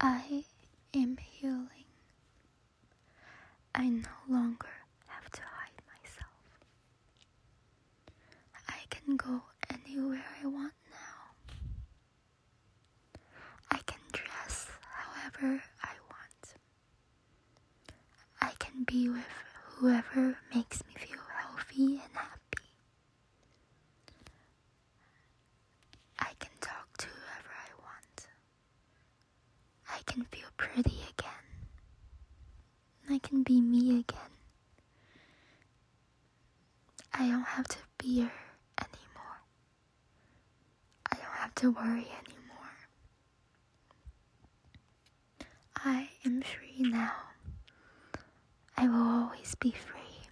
I am healing. I no longer have to hide myself. I can go anywhere I want now. I can dress however I want. I can be with whoever makes me feel healthy and happy. I can talk to whoever I want. I can feel pretty again. I can be me again. I don't have to fear anymore. I don't have to worry anymore. I am free now. I will always be free.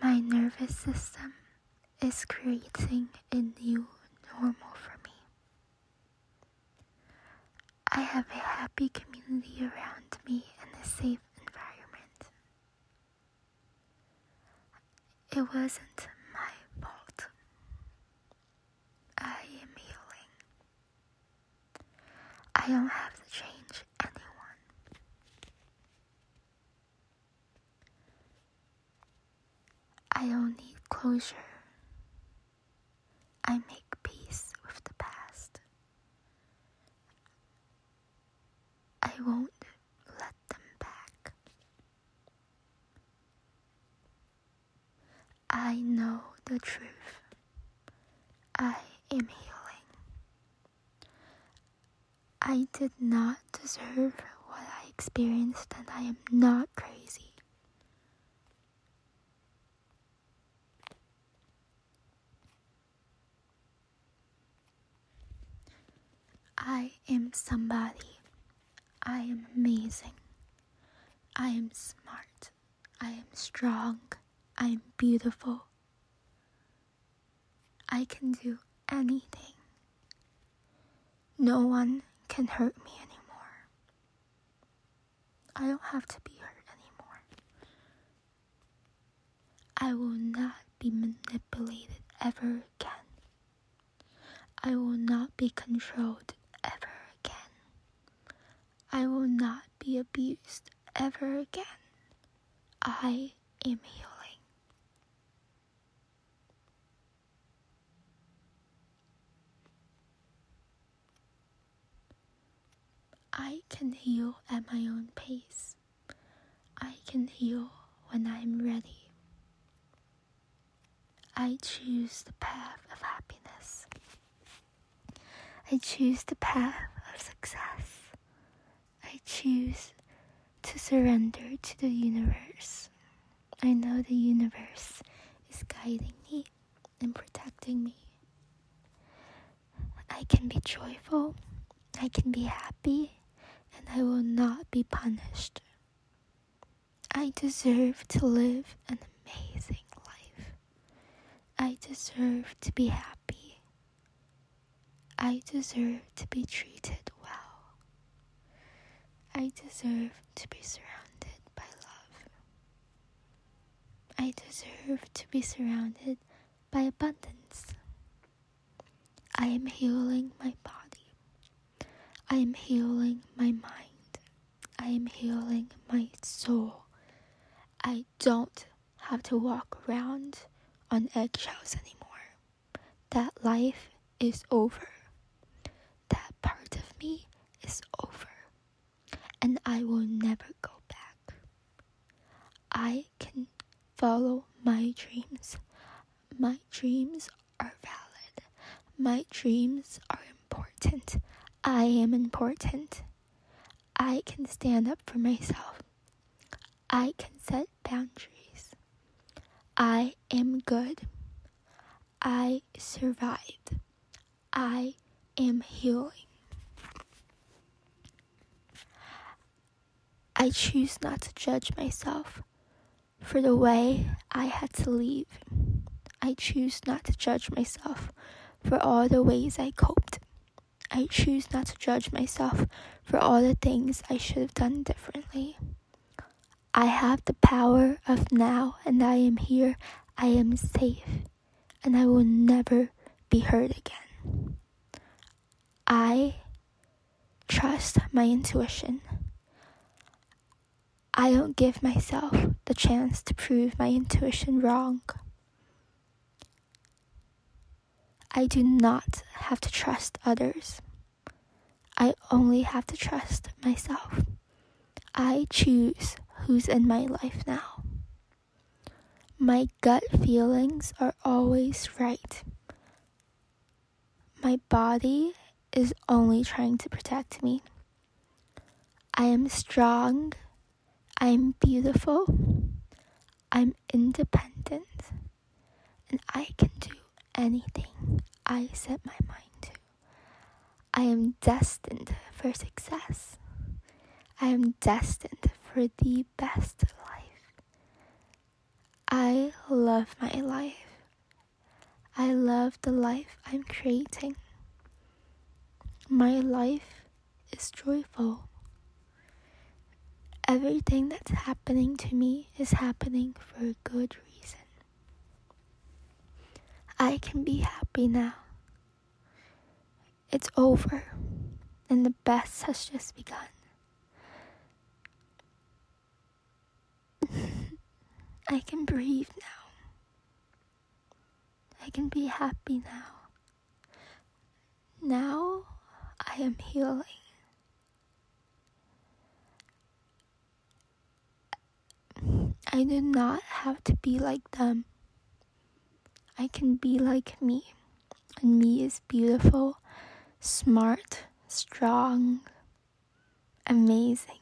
My nervous system is creating a new normal for me. I have a happy community around me and a safe environment. It wasn't my fault. I am healing. I don't have to change anyone. I don't need closure. I make peace with the past. I won't let them back. I know the truth. I am healing. I did not deserve what I experienced, and I am not crazy. I am somebody. I am amazing. I am smart. I am strong. I am beautiful. I can do anything. No one can hurt me anymore. I don't have to be hurt anymore. I will not be manipulated ever again. I will not be controlled ever again. I will not be abused ever again. I am healing. I can heal at my own pace. I can heal when I'm ready. I choose the path of happiness. I choose the path of success. I choose to surrender to the universe. I know the universe is guiding me and protecting me. I can be joyful, I can be happy, and I will not be punished. I deserve to live an amazing life. I deserve to be happy. I deserve to be treated well. I deserve to be surrounded by love. I deserve to be surrounded by abundance. I am healing my body. I am healing my mind. I am healing my soul. I don't have to walk around on eggshells anymore. That life is over. That part of me is over. And I will never go back. I can follow my dreams. My dreams are valid. My dreams are important. I am important. I can stand up for myself. I can set boundaries. I am good. I survived. I am healing. I choose not to judge myself for the way I had to leave. I choose not to judge myself for all the ways I coped. I choose not to judge myself for all the things I should have done differently. I have the power of now, and I am here. I am safe, and I will never be hurt again. I trust my intuition. I don't give myself the chance to prove my intuition wrong. I do not have to trust others. I only have to trust myself. I choose who's in my life now. My gut feelings are always right. My body is only trying to protect me. I am strong. I am beautiful. I'm independent. And I can do anything I set my mind. I am destined for success. I am destined for the best life. I love my life. I love the life I'm creating. My life is joyful. Everything that's happening to me is happening for a good reason. I can be happy now. It's over, and the best has just begun. I can breathe now. I can be happy now. Now I am healing. I do not have to be like them. I can be like me. And me is beautiful, smart, strong, amazing.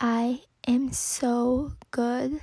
I am so good.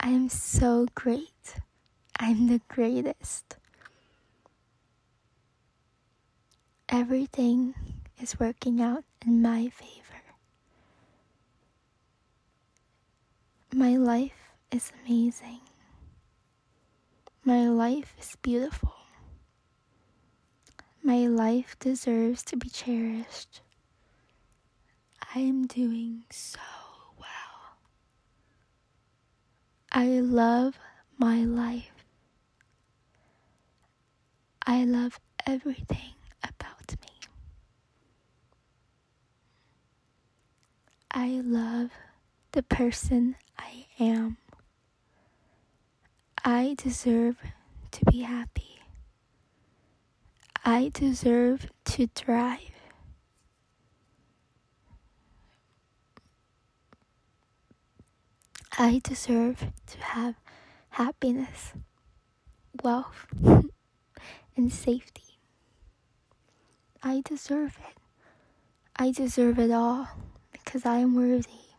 I am so great. I'm the greatest. Everything is working out in my favor. My life is amazing. My life is beautiful. My life deserves to be cherished. I am doing so well. I love my life. I love everything about me. I love the person I am. I deserve to be happy. I deserve to thrive. I deserve to have happiness, wealth, and safety. I deserve it. I deserve it all because I am worthy.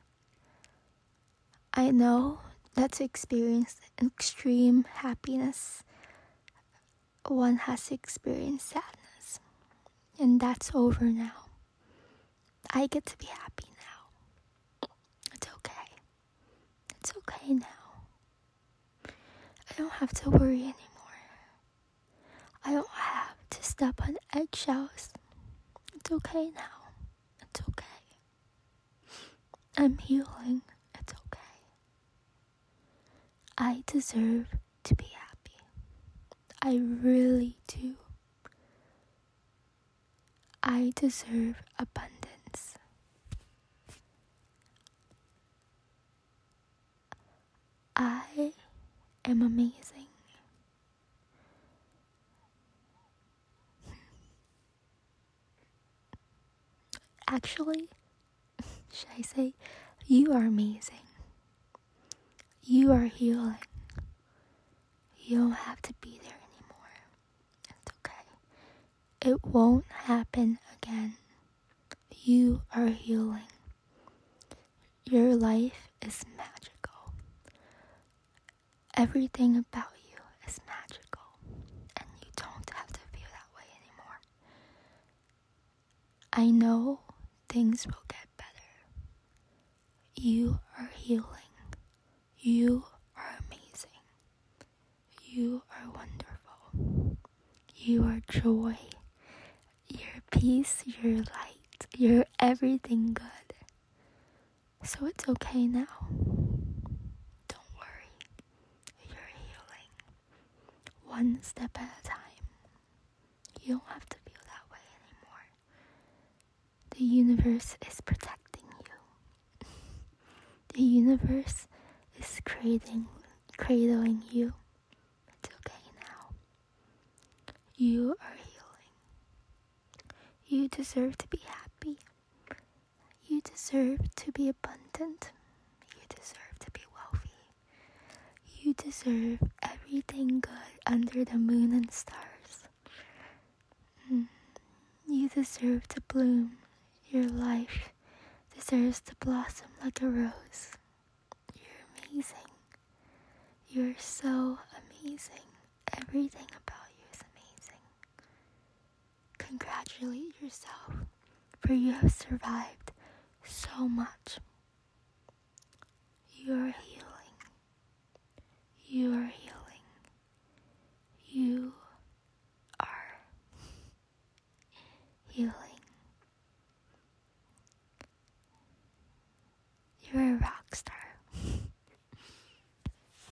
I know that to experience extreme happiness, one has to experience sadness. And that's over now. I get to be happy now. It's okay. It's okay now. I don't have to worry anymore. I don't have to step on eggshells. It's okay now. It's okay. I'm healing. It's okay. I deserve to be happy. I really do. I deserve abundance. I am amazing. Actually, should I say, you are amazing. You are healing. You don't have to be there. It won't happen again. You are healing. Your life is magical. Everything about you is magical. And you don't have to feel that way anymore. I know things will get better. You are healing. You are amazing. You are wonderful. You are joy. Peace. You're light. You're everything good. So it's okay now. Don't worry. You're healing. One step at a time. You don't have to feel that way anymore. The universe is protecting you. The universe is creating, cradling you. It's okay now. You are. You deserve to be happy. You deserve to be abundant. You deserve to be wealthy. You deserve everything good under the moon and stars. Mm. You deserve to bloom. Your life deserves to blossom like a rose. You're amazing. You're so amazing. Everything about you is amazing. Congratulate yourself, for you have survived so much.